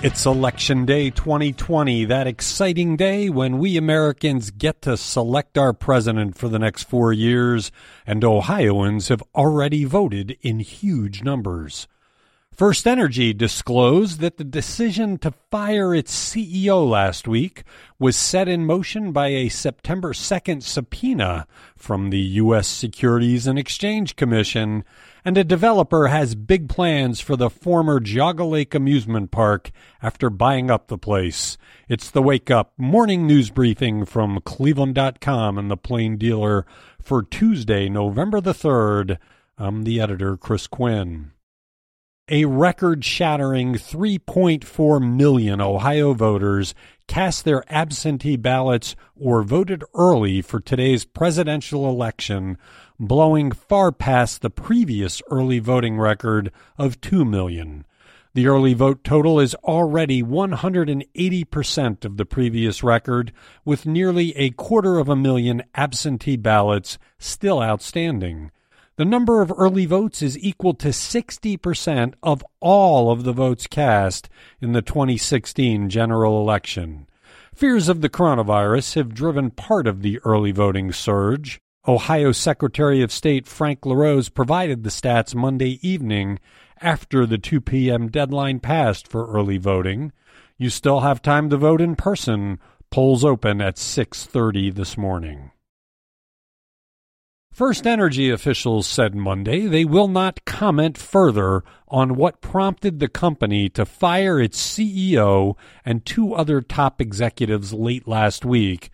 It's Election Day 2020, that exciting day when we Americans get to select our president for the next four years, and Ohioans have already voted in huge numbers. FirstEnergy disclosed that the decision to fire its CEO last week was set in motion by a September 2nd subpoena from the U.S. Securities and Exchange Commission and a developer has big plans for the former Geauga Lake amusement park after buying up the place. It's the Wake Up morning news briefing from Cleveland.com and the Plain Dealer for Tuesday, November the 3rd. I'm the editor, Chris Quinn. A record shattering 3.4 million Ohio voters cast their absentee ballots or voted early for today's presidential election, blowing far past the previous early voting record of 2 million. The early vote total is already 180% of the previous record, with nearly a quarter of a million absentee ballots still outstanding. The number of early votes is equal to 60% of all of the votes cast in the 2016 general election. Fears of the coronavirus have driven part of the early voting surge. Ohio Secretary of State Frank LaRose provided the stats Monday evening after the 2 p.m. deadline passed for early voting. You still have time to vote in person. Polls open at 6:30 this morning. FirstEnergy officials said Monday they will not comment further on what prompted the company to fire its CEO and two other top executives late last week,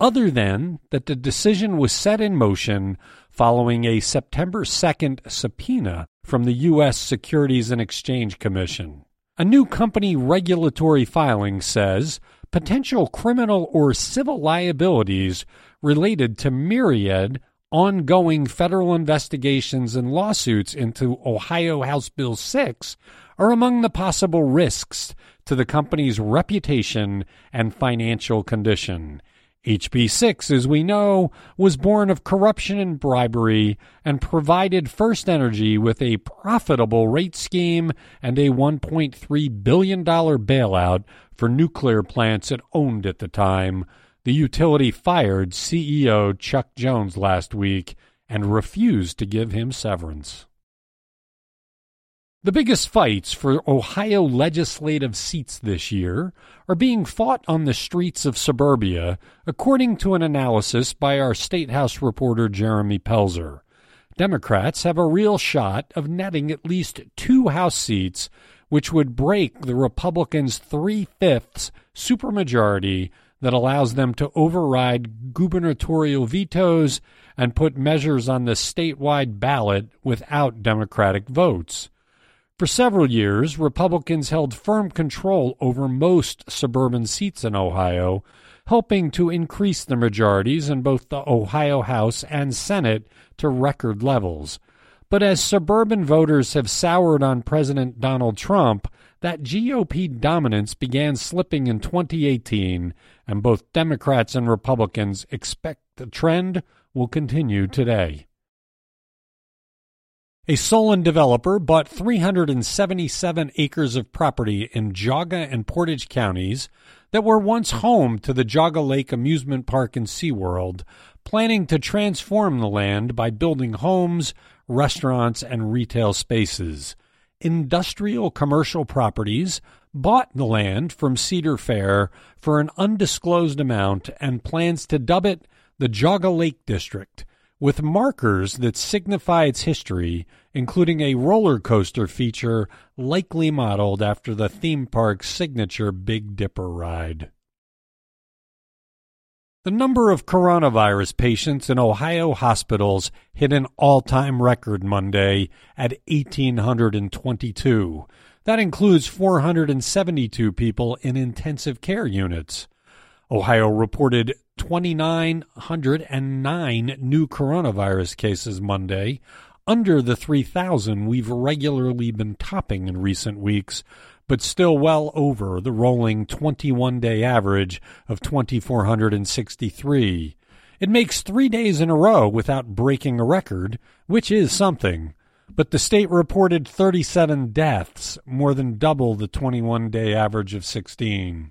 other than that the decision was set in motion following a September 2nd subpoena from the U.S. Securities and Exchange Commission. A new company regulatory filing says potential criminal or civil liabilities related to Myriad ongoing federal investigations and lawsuits into Ohio House Bill 6 are among the possible risks to the company's reputation and financial condition. HB 6, as we know, was born of corruption and bribery and provided FirstEnergy with a profitable rate scheme and a $1.3 billion bailout for nuclear plants it owned at the time the utility fired CEO Chuck Jones last week and refused to give him severance. The biggest fights for Ohio legislative seats this year are being fought on the streets of suburbia, according to an analysis by our State House reporter Jeremy Pelzer. Democrats have a real shot of netting at least two House seats, which would break the Republicans' three fifths supermajority that allows them to override gubernatorial vetoes and put measures on the statewide ballot without Democratic votes. For several years, Republicans held firm control over most suburban seats in Ohio, helping to increase the majorities in both the Ohio House and Senate to record levels. But as suburban voters have soured on President Donald Trump, that GOP dominance began slipping in 2018, and both Democrats and Republicans expect the trend will continue today. A Solon developer bought 377 acres of property in Geauga and Portage counties that were once home to the Geauga Lake Amusement Park and SeaWorld, planning to transform the land by building homes, restaurants, and retail spaces. Industrial Commercial Properties bought the land from Cedar Fair for an undisclosed amount and plans to dub it the Geauga Lake District, with markers that signify its history, including a roller coaster feature likely modeled after the theme park's signature Big Dipper ride. The number of coronavirus patients in Ohio hospitals hit an all time record Monday at 1,822. That includes 472 people in intensive care units. Ohio reported 2,909 new coronavirus cases Monday, under the 3,000 we've regularly been topping in recent weeks, but still well over the rolling 21 day average of 2,463. It makes three days in a row without breaking a record, which is something. but the state reported 37 deaths, more than double the 21 day average of 16.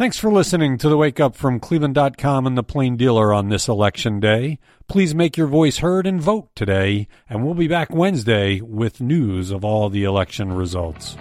Thanks for listening to the Wake Up from Cleveland.com and the Plain Dealer on this election day. Please make your voice heard and vote today, and we'll be back Wednesday with news of all the election results.